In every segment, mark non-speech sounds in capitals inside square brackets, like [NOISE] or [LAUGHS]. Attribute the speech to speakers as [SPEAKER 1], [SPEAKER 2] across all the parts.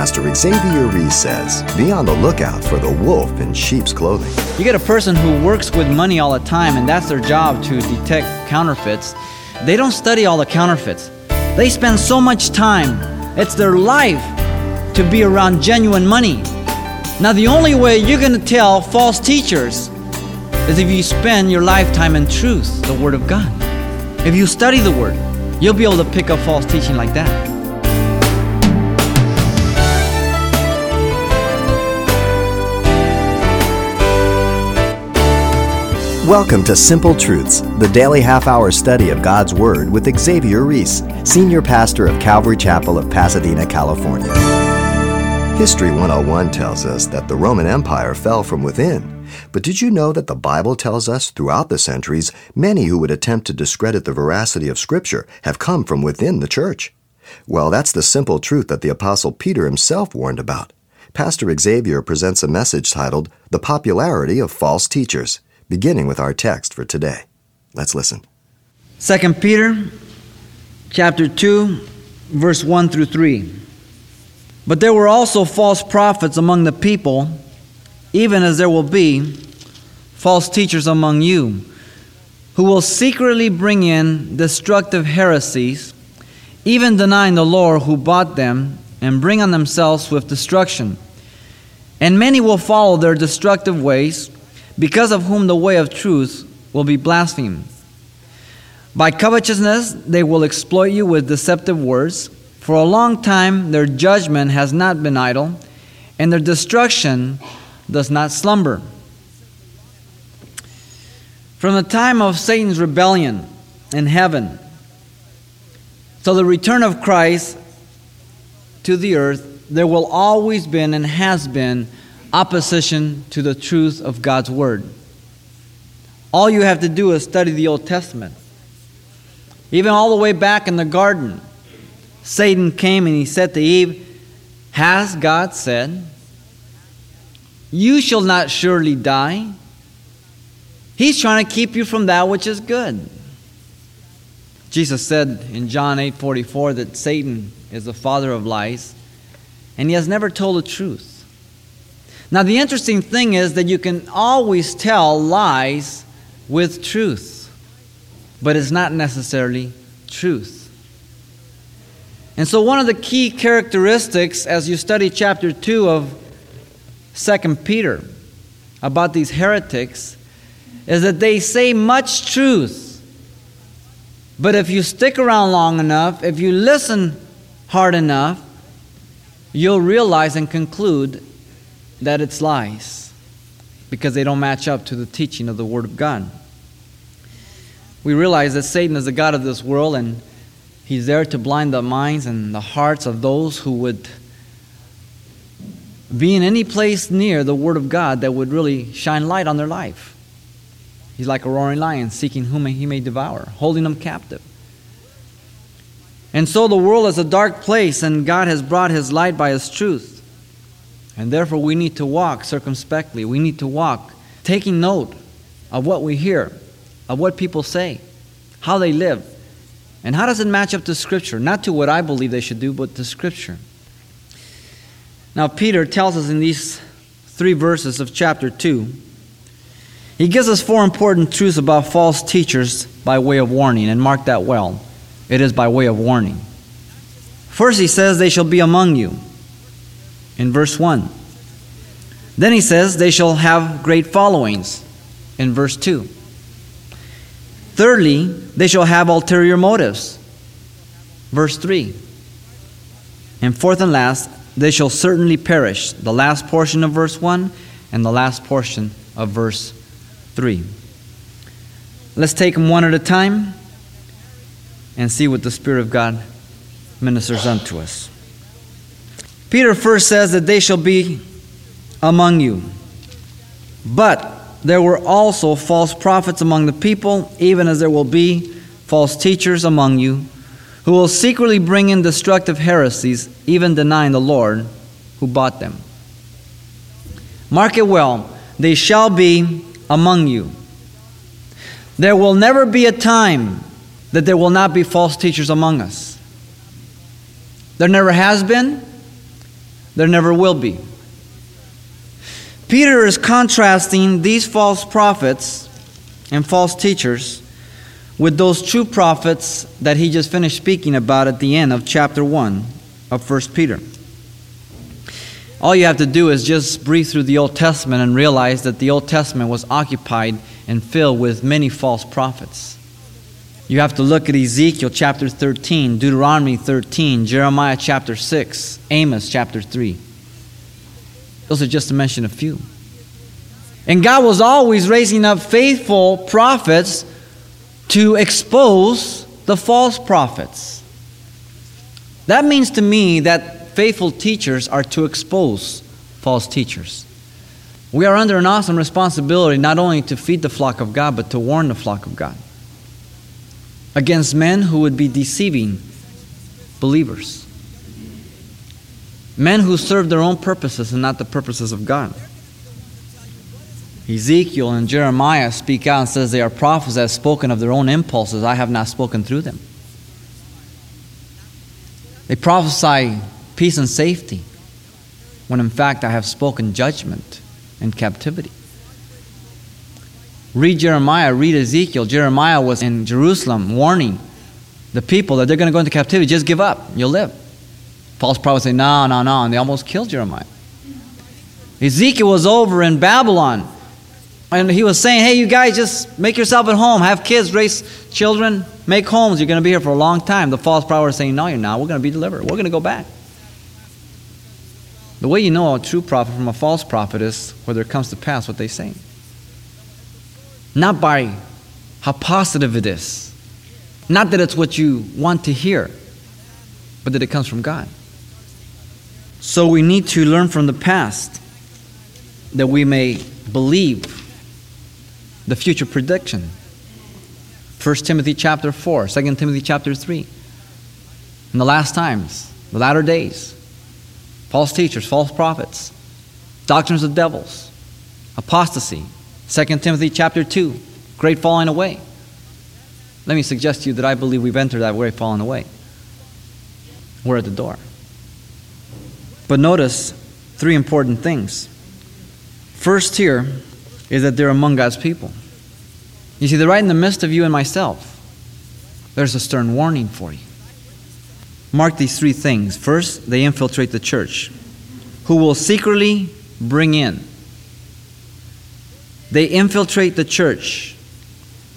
[SPEAKER 1] Pastor Xavier Reese says, be on the lookout for the wolf in sheep's clothing.
[SPEAKER 2] You get a person who works with money all the time, and that's their job to detect counterfeits. They don't study all the counterfeits. They spend so much time, it's their life to be around genuine money. Now, the only way you're going to tell false teachers is if you spend your lifetime in truth, the Word of God. If you study the Word, you'll be able to pick up false teaching like that.
[SPEAKER 1] Welcome to Simple Truths, the daily half hour study of God's Word with Xavier Reese, Senior Pastor of Calvary Chapel of Pasadena, California. History 101 tells us that the Roman Empire fell from within. But did you know that the Bible tells us throughout the centuries, many who would attempt to discredit the veracity of Scripture have come from within the church? Well, that's the simple truth that the Apostle Peter himself warned about. Pastor Xavier presents a message titled The Popularity of False Teachers beginning with our text for today. Let's listen.
[SPEAKER 2] 2 Peter chapter 2 verse 1 through 3. But there were also false prophets among the people, even as there will be false teachers among you, who will secretly bring in destructive heresies, even denying the Lord who bought them, and bring on themselves swift destruction. And many will follow their destructive ways because of whom the way of truth will be blasphemed. By covetousness, they will exploit you with deceptive words. For a long time, their judgment has not been idle, and their destruction does not slumber. From the time of Satan's rebellion in heaven till the return of Christ to the earth, there will always been and has been opposition to the truth of God's Word. All you have to do is study the Old Testament. Even all the way back in the garden, Satan came and he said to Eve, Has God said, You shall not surely die? He's trying to keep you from that which is good. Jesus said in John 8 44 that Satan is the father of lies, and he has never told the truth. Now, the interesting thing is that you can always tell lies with truth, but it's not necessarily truth. And so, one of the key characteristics as you study chapter 2 of 2 Peter about these heretics is that they say much truth. But if you stick around long enough, if you listen hard enough, you'll realize and conclude that it's lies because they don't match up to the teaching of the Word of God. We realize that Satan is the God of this world and he's there to blind the minds and the hearts of those who would be in any place near the Word of God that would really shine light on their life. He's like a roaring lion seeking whom he may devour, holding them captive. And so the world is a dark place, and God has brought his light by his truth. And therefore, we need to walk circumspectly. We need to walk taking note of what we hear, of what people say, how they live. And how does it match up to Scripture? Not to what I believe they should do, but to Scripture. Now, Peter tells us in these three verses of chapter 2, he gives us four important truths about false teachers by way of warning, and mark that well. It is by way of warning. First, he says, They shall be among you in verse 1. Then he says, They shall have great followings in verse 2. Thirdly, they shall have ulterior motives. Verse 3. And fourth and last, they shall certainly perish. The last portion of verse 1 and the last portion of verse 3. Let's take them one at a time and see what the Spirit of God ministers unto us. Peter first says that they shall be among you. But there were also false prophets among the people, even as there will be false teachers among you, who will secretly bring in destructive heresies, even denying the Lord who bought them. Mark it well, they shall be among you. There will never be a time that there will not be false teachers among us. There never has been, There never will be. Peter is contrasting these false prophets and false teachers with those true prophets that he just finished speaking about at the end of chapter 1 of 1 Peter. All you have to do is just breathe through the Old Testament and realize that the Old Testament was occupied and filled with many false prophets. You have to look at Ezekiel chapter 13, Deuteronomy 13, Jeremiah chapter 6, Amos chapter 3. Those are just to mention a few. And God was always raising up faithful prophets to expose the false prophets. That means to me that faithful teachers are to expose false teachers. We are under an awesome responsibility not only to feed the flock of God, but to warn the flock of God against men who would be deceiving believers. Men who serve their own purposes and not the purposes of God. Ezekiel and Jeremiah speak out and says they are prophets that have spoken of their own impulses. I have not spoken through them. They prophesy peace and safety when in fact I have spoken judgment and captivity. Read Jeremiah, read Ezekiel. Jeremiah was in Jerusalem warning the people that they're going to go into captivity. Just give up, you'll live. False prophets say, no, no, no, and they almost killed Jeremiah. Ezekiel was over in Babylon, and he was saying, hey, you guys, just make yourself at home, have kids, raise children, make homes. You're going to be here for a long time. The false prophet was saying, no, you're not. We're going to be delivered. We're going to go back. The way you know a true prophet from a false prophet is whether it comes to pass what they say. Not by how positive it is, not that it's what you want to hear, but that it comes from God. So we need to learn from the past that we may believe the future prediction. 1 Timothy chapter 4, 2 Timothy chapter 3. In the last times, the latter days, false teachers, false prophets, doctrines of devils, apostasy. 2 Timothy chapter 2, great falling away. Let me suggest to you that I believe we've entered that great falling away. We're at the door. But notice three important things. First, here is that they're among God's people. You see, they're right in the midst of you and myself. There's a stern warning for you. Mark these three things. First, they infiltrate the church, who will secretly bring in. They infiltrate the church.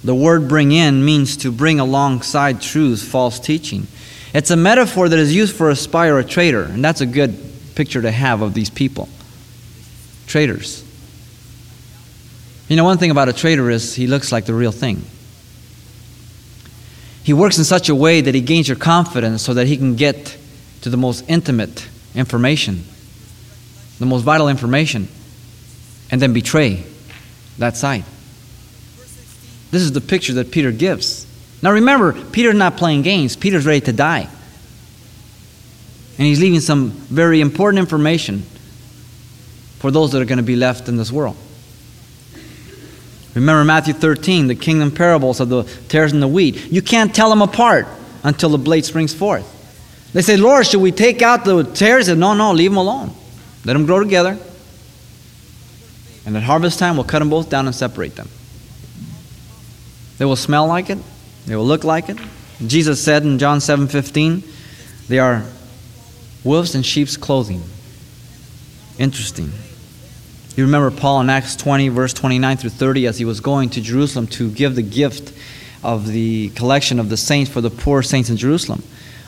[SPEAKER 2] The word bring in means to bring alongside truths, false teaching. It's a metaphor that is used for a spy or a traitor, and that's a good picture to have of these people traitors. You know, one thing about a traitor is he looks like the real thing. He works in such a way that he gains your confidence so that he can get to the most intimate information, the most vital information, and then betray that side. This is the picture that Peter gives. Now remember, Peter's not playing games, Peter's ready to die. And he's leaving some very important information for those that are going to be left in this world. Remember Matthew 13, the kingdom parables of the tares and the wheat. You can't tell them apart until the blade springs forth. They say, Lord, should we take out the tares? And no, no, leave them alone. Let them grow together. And at harvest time, we'll cut them both down and separate them. They will smell like it. They will look like it. Jesus said in John 7 15, they are wolves in sheep's clothing. Interesting. You remember Paul in Acts 20, verse 29 through 30, as he was going to Jerusalem to give the gift of the collection of the saints for the poor saints in Jerusalem.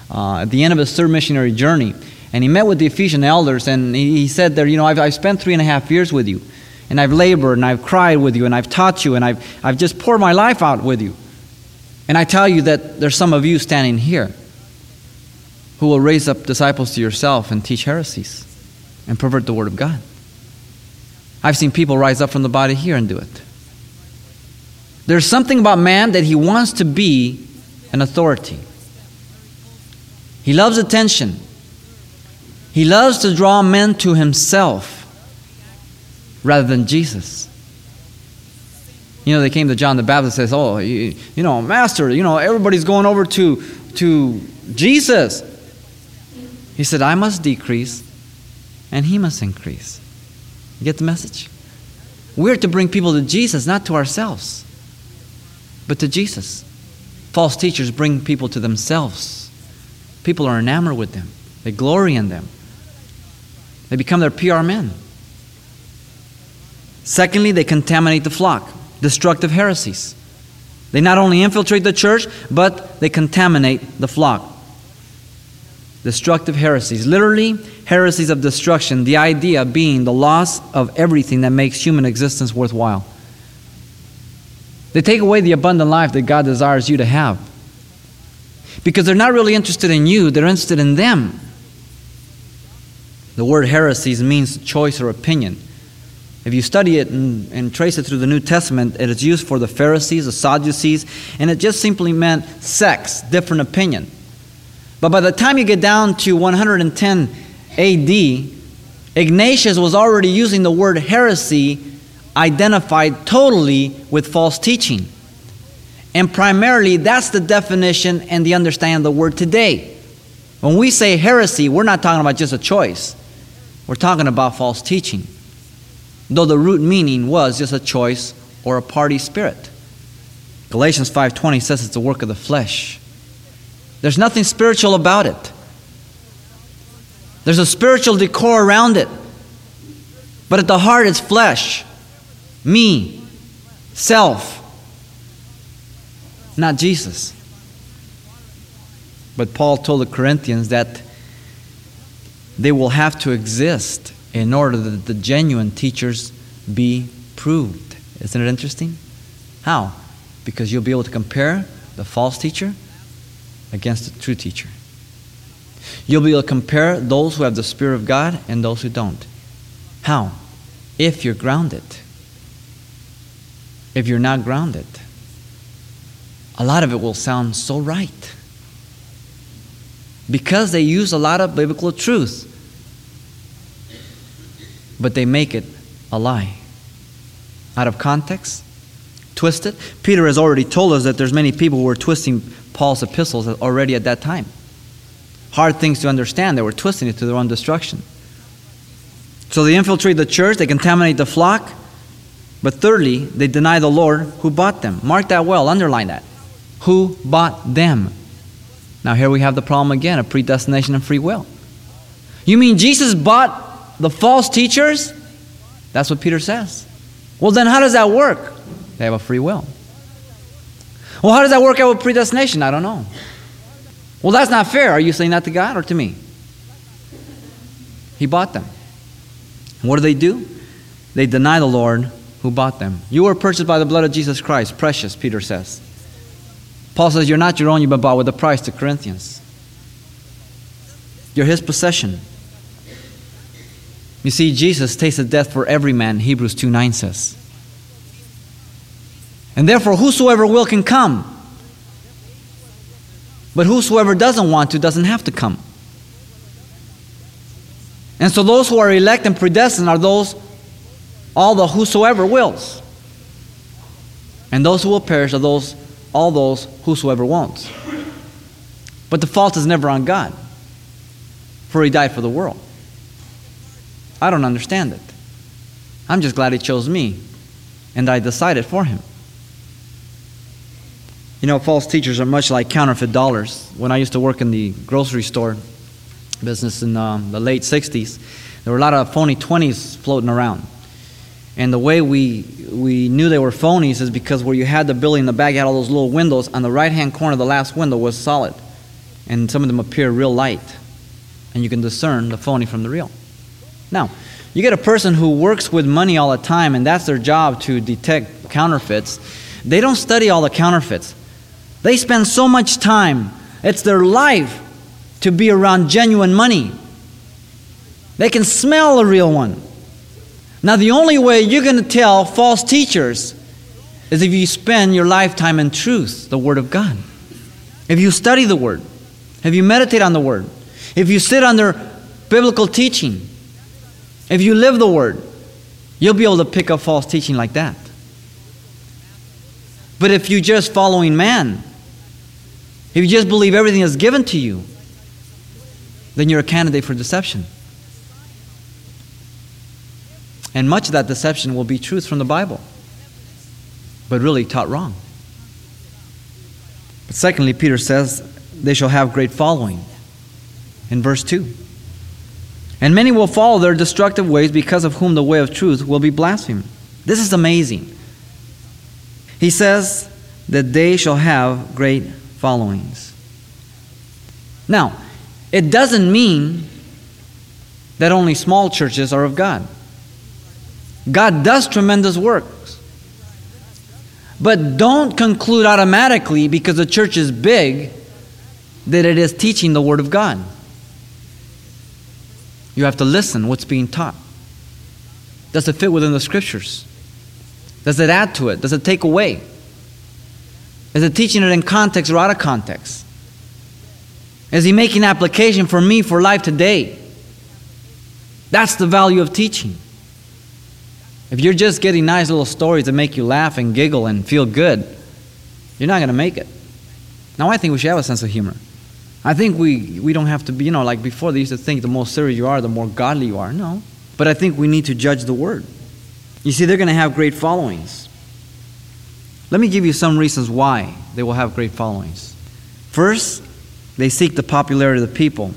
[SPEAKER 2] Uh, at the end of his third missionary journey, and he met with the Ephesian elders, and he, said there, you know, I've, I've spent three and a half years with you, and I've labored, and I've cried with you, and I've taught you, and I've, I've just poured my life out with you. And I tell you that there's some of you standing here who will raise up disciples to yourself and teach heresies and pervert the Word of God. I've seen people rise up from the body here and do it. There's something about man that he wants to be an authority. He loves attention. He loves to draw men to himself rather than Jesus. You know, they came to John the Baptist and says, "Oh, you, you know, Master, you know, everybody's going over to to Jesus." He said, "I must decrease, and he must increase. You get the message? We're to bring people to Jesus, not to ourselves, but to Jesus. False teachers bring people to themselves. People are enamored with them, they glory in them, they become their PR men. Secondly, they contaminate the flock, destructive heresies. They not only infiltrate the church, but they contaminate the flock. Destructive heresies. Literally, heresies of destruction. The idea being the loss of everything that makes human existence worthwhile. They take away the abundant life that God desires you to have. Because they're not really interested in you, they're interested in them. The word heresies means choice or opinion. If you study it and, and, trace it through the New Testament, it is used for the Pharisees, the Sadducees, and it just simply meant sects, different opinion. But by the time you get down to 110 AD, Ignatius was already using the word heresy identified totally with false teaching. And primarily, that's the definition and the understanding of the word today. When we say heresy, we're not talking about just a choice, we're talking about false teaching though the root meaning was just a choice or a party spirit. Galatians 5:20 says it's the work of the flesh. There's nothing spiritual about it. There's a spiritual decor around it. But at the heart it's flesh. Me. Self. Not Jesus. But Paul told the Corinthians that they will have to exist in order that the genuine teachers be proved. Isn't it interesting? How? Because you'll be able to compare the false teacher against the true teacher. You'll be able to compare those who have the Spirit of God and those who don't. How? If you're grounded. If you're not grounded, a lot of it will sound so right. Because they use a lot of biblical truth but they make it a lie. Out of context, twisted. Peter has already told us that there's many people who were twisting Paul's epistles already at that time. Hard things to understand. They were twisting it to their own destruction. So they infiltrate the church, they contaminate the flock, but thirdly, they deny the Lord who bought them. Mark that well, underline that. Who bought them? Now, here we have the problem again of predestination and free will. You mean Jesus bought the false teachers? That's what Peter says. Well, then how does that work? They have a free will. Well, how does that work out with predestination? I don't know. Well, that's not fair. Are you saying that to God or to me? He bought them. what do they do? They deny the Lord who bought them. You were purchased by the blood of Jesus Christ, precious, Peter says. Paul says, You're not your own, you've been bought with a price to Corinthians. You're his possession. You see, Jesus tasted death for every man, Hebrews 2 9 says. And therefore, whosoever will can come. But whosoever doesn't want to doesn't have to come. And so those who are elect and predestined are those, all the whosoever wills. And those who will perish are those, all those whosoever won't. But the fault is never on God, for he died for the world. I don't understand it. I'm just glad He chose me, and I decided for Him. You know, false teachers are much like counterfeit dollars. When I used to work in the grocery store business in um, the late 60s, there were a lot of phony 20s floating around. And the way we, we knew they were phonies is because where you had the bill in the bag, you had all those little windows. On the right hand corner, the last window was solid. And some of them appear real light. And you can discern the phony from the real. Now, you get a person who works with money all the time, and that's their job to detect counterfeits. They don't study all the counterfeits. They spend so much time, it's their life to be around genuine money. They can smell a real one. Now, the only way you're going to tell false teachers is if you spend your lifetime in truth, the Word of God. If you study the Word, if you meditate on the Word, if you sit under biblical teaching, if you live the word, you'll be able to pick up false teaching like that. But if you're just following man, if you just believe everything is given to you, then you're a candidate for deception. And much of that deception will be truth from the Bible, but really taught wrong. But secondly, Peter says they shall have great following in verse 2. And many will follow their destructive ways because of whom the way of truth will be blasphemed. This is amazing. He says that they shall have great followings. Now, it doesn't mean that only small churches are of God. God does tremendous works. But don't conclude automatically because the church is big that it is teaching the Word of God. You have to listen what's being taught. Does it fit within the scriptures? Does it add to it? Does it take away? Is it teaching it in context or out of context? Is he making application for me for life today? That's the value of teaching. If you're just getting nice little stories that make you laugh and giggle and feel good, you're not going to make it. Now, I think we should have a sense of humor. I think we, we don't have to be, you know, like before they used to think the more serious you are, the more godly you are. No. But I think we need to judge the word. You see, they're going to have great followings. Let me give you some reasons why they will have great followings. First, they seek the popularity of the people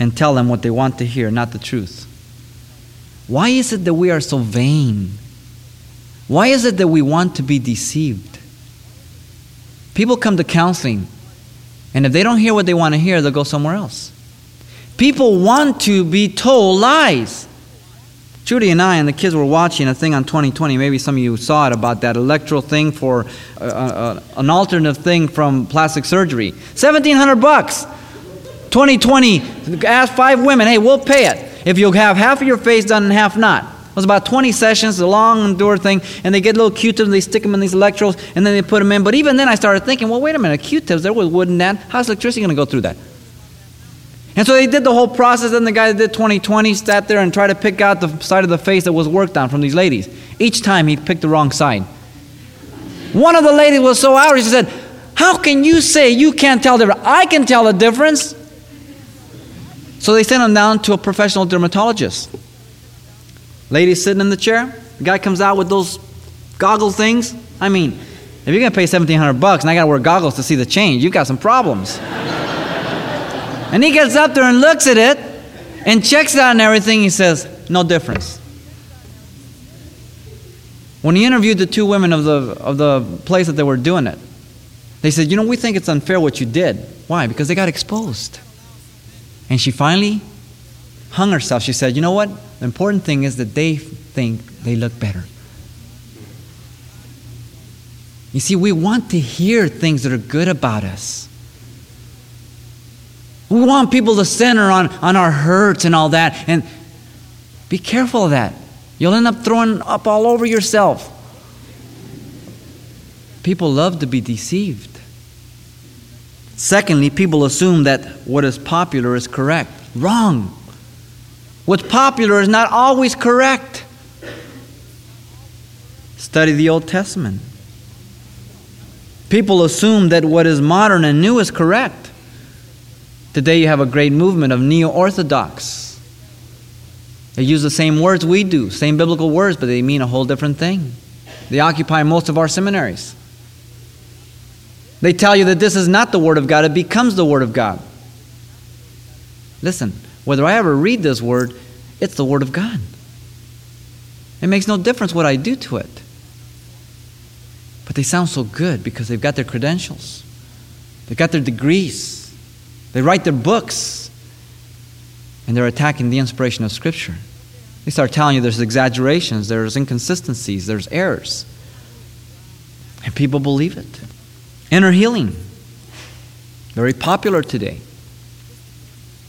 [SPEAKER 2] and tell them what they want to hear, not the truth. Why is it that we are so vain? Why is it that we want to be deceived? People come to counseling and if they don't hear what they want to hear, they'll go somewhere else. People want to be told lies. Judy and I and the kids were watching a thing on 2020. Maybe some of you saw it about that electoral thing for uh, uh, an alternative thing from plastic surgery. 1700 bucks. 2020, ask five women, hey, we'll pay it if you'll have half of your face done and half not was about 20 sessions, a long endure thing, and they get little Q-tips, they stick them in these electrodes, and then they put them in. But even then, I started thinking, well, wait a minute, Q-tips, there was wood in that. How's electricity going to go through that? And so they did the whole process, and the guy that did 2020 sat there and tried to pick out the side of the face that was worked on from these ladies. Each time he picked the wrong side. One of the ladies was so outraged, she said, How can you say you can't tell the difference? I can tell the difference. So they sent him down to a professional dermatologist. Lady sitting in the chair, the guy comes out with those goggle things. I mean, if you're going to pay 1700 bucks and I got to wear goggles to see the change, you've got some problems. [LAUGHS] and he gets up there and looks at it and checks it out and everything. He says, no difference. When he interviewed the two women of the, of the place that they were doing it, they said, You know, we think it's unfair what you did. Why? Because they got exposed. And she finally hung herself. She said, You know what? The important thing is that they think they look better. You see, we want to hear things that are good about us. We want people to center on, on our hurts and all that. And be careful of that. You'll end up throwing up all over yourself. People love to be deceived. Secondly, people assume that what is popular is correct. Wrong. What's popular is not always correct. Study the Old Testament. People assume that what is modern and new is correct. Today, you have a great movement of neo Orthodox. They use the same words we do, same biblical words, but they mean a whole different thing. They occupy most of our seminaries. They tell you that this is not the Word of God, it becomes the Word of God. Listen, whether I ever read this word, it's the Word of God. It makes no difference what I do to it. But they sound so good because they've got their credentials, they've got their degrees, they write their books, and they're attacking the inspiration of Scripture. They start telling you there's exaggerations, there's inconsistencies, there's errors. And people believe it. Inner healing. Very popular today.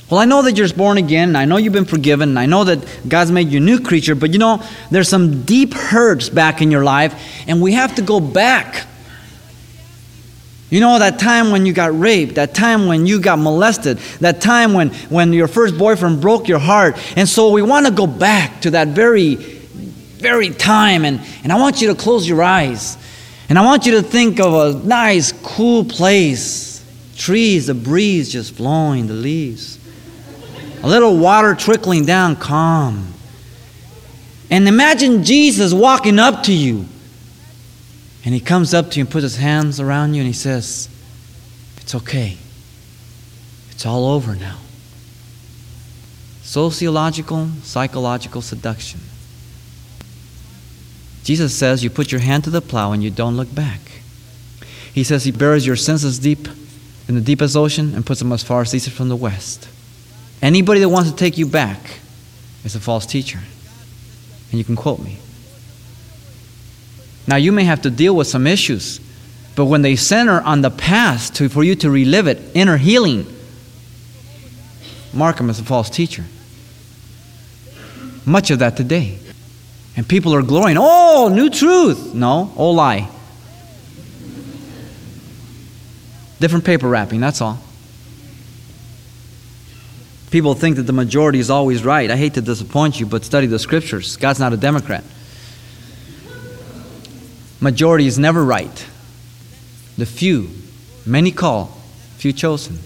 [SPEAKER 2] Well, I know that you're born again, I know you've been forgiven, I know that God's made you a new creature, but you know, there's some deep hurts back in your life, and we have to go back. You know, that time when you got raped, that time when you got molested, that time when, when your first boyfriend broke your heart. And so we want to go back to that very, very time. And, and I want you to close your eyes. And I want you to think of a nice, cool place trees, the breeze just blowing the leaves a little water trickling down, calm. And imagine Jesus walking up to you. And he comes up to you and puts his hands around you and he says, It's okay. It's all over now. Sociological, psychological seduction. Jesus says you put your hand to the plow and you don't look back. He says he buries your sins as deep in the deepest ocean and puts them as far as east from the west. Anybody that wants to take you back is a false teacher. And you can quote me. Now, you may have to deal with some issues, but when they center on the past to, for you to relive it, inner healing, mark them as a false teacher. Much of that today. And people are glorying, oh, new truth. No, old lie. Different paper wrapping, that's all. People think that the majority is always right. I hate to disappoint you, but study the scriptures. God's not a Democrat. Majority is never right. The few, many call, few chosen.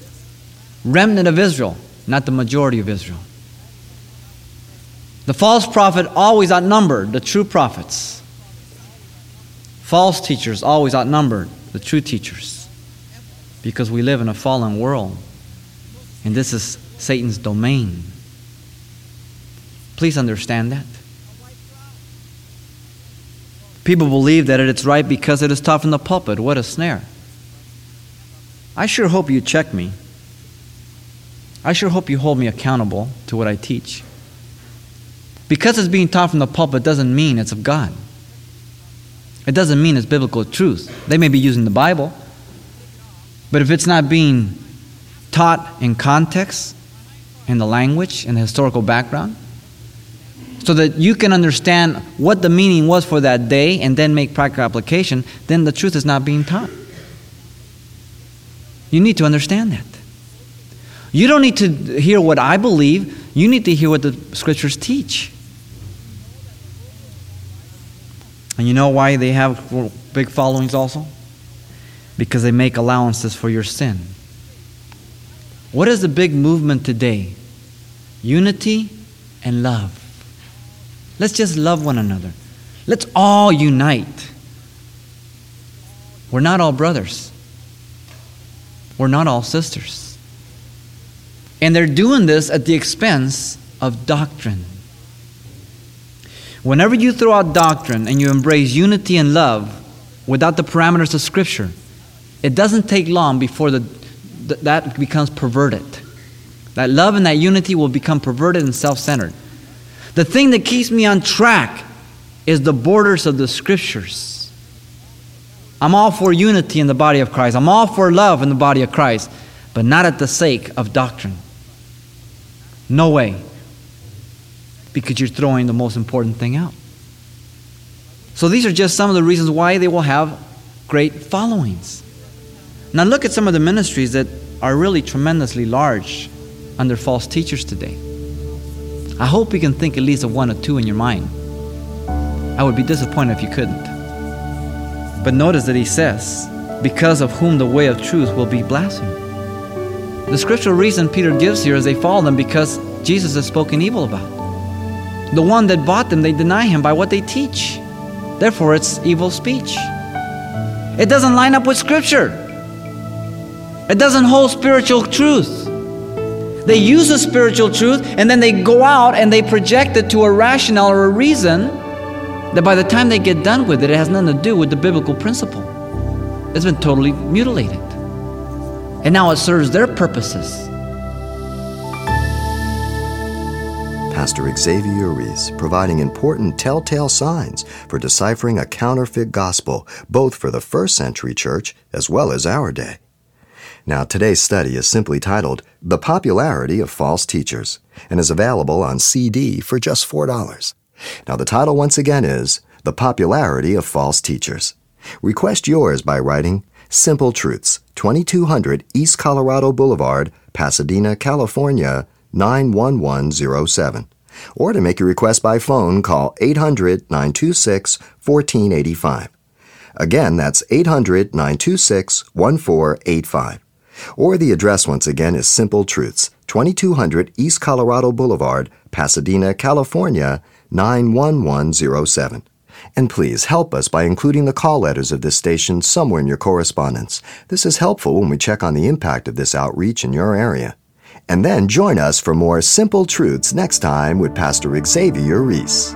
[SPEAKER 2] Remnant of Israel, not the majority of Israel. The false prophet always outnumbered the true prophets. False teachers always outnumbered the true teachers because we live in a fallen world. And this is Satan's domain. Please understand that. People believe that it's right because it is taught from the pulpit. What a snare. I sure hope you check me. I sure hope you hold me accountable to what I teach. Because it's being taught from the pulpit doesn't mean it's of God. It doesn't mean it's biblical truth. They may be using the Bible, but if it's not being taught in context, in the language, and the historical background, so that you can understand what the meaning was for that day and then make practical application, then the truth is not being taught. You need to understand that. You don't need to hear what I believe, you need to hear what the scriptures teach. And you know why they have big followings also? Because they make allowances for your sin. What is the big movement today? Unity and love. Let's just love one another. Let's all unite. We're not all brothers. We're not all sisters. And they're doing this at the expense of doctrine. Whenever you throw out doctrine and you embrace unity and love without the parameters of Scripture, it doesn't take long before the, th- that becomes perverted. That love and that unity will become perverted and self centered. The thing that keeps me on track is the borders of the Scriptures. I'm all for unity in the body of Christ, I'm all for love in the body of Christ, but not at the sake of doctrine. No way because you're throwing the most important thing out. So these are just some of the reasons why they will have great followings. Now look at some of the ministries that are really tremendously large under false teachers today. I hope you can think at least of one or two in your mind. I would be disappointed if you couldn't. But notice that he says, because of whom the way of truth will be blasphemed. The scriptural reason Peter gives here is they follow them because Jesus has spoken evil about. The one that bought them, they deny him by what they teach. Therefore, it's evil speech. It doesn't line up with Scripture, it doesn't hold spiritual truth. They use a spiritual truth and then they go out and they project it to a rationale or a reason that by the time they get done with it, it has nothing to do with the biblical principle. It's been totally mutilated. And now it serves their purposes.
[SPEAKER 1] Pastor Xavier Reese providing important telltale signs for deciphering a counterfeit gospel, both for the first century church as well as our day. Now, today's study is simply titled The Popularity of False Teachers and is available on CD for just $4. Now, the title once again is The Popularity of False Teachers. Request yours by writing Simple Truths, 2200 East Colorado Boulevard, Pasadena, California 91107. Or to make your request by phone, call 800 926 1485. Again, that's 800 926 1485. Or the address once again is Simple Truths, 2200 East Colorado Boulevard, Pasadena, California 91107. And please help us by including the call letters of this station somewhere in your correspondence. This is helpful when we check on the impact of this outreach in your area. And then join us for more Simple Truths next time with Pastor Xavier Reese.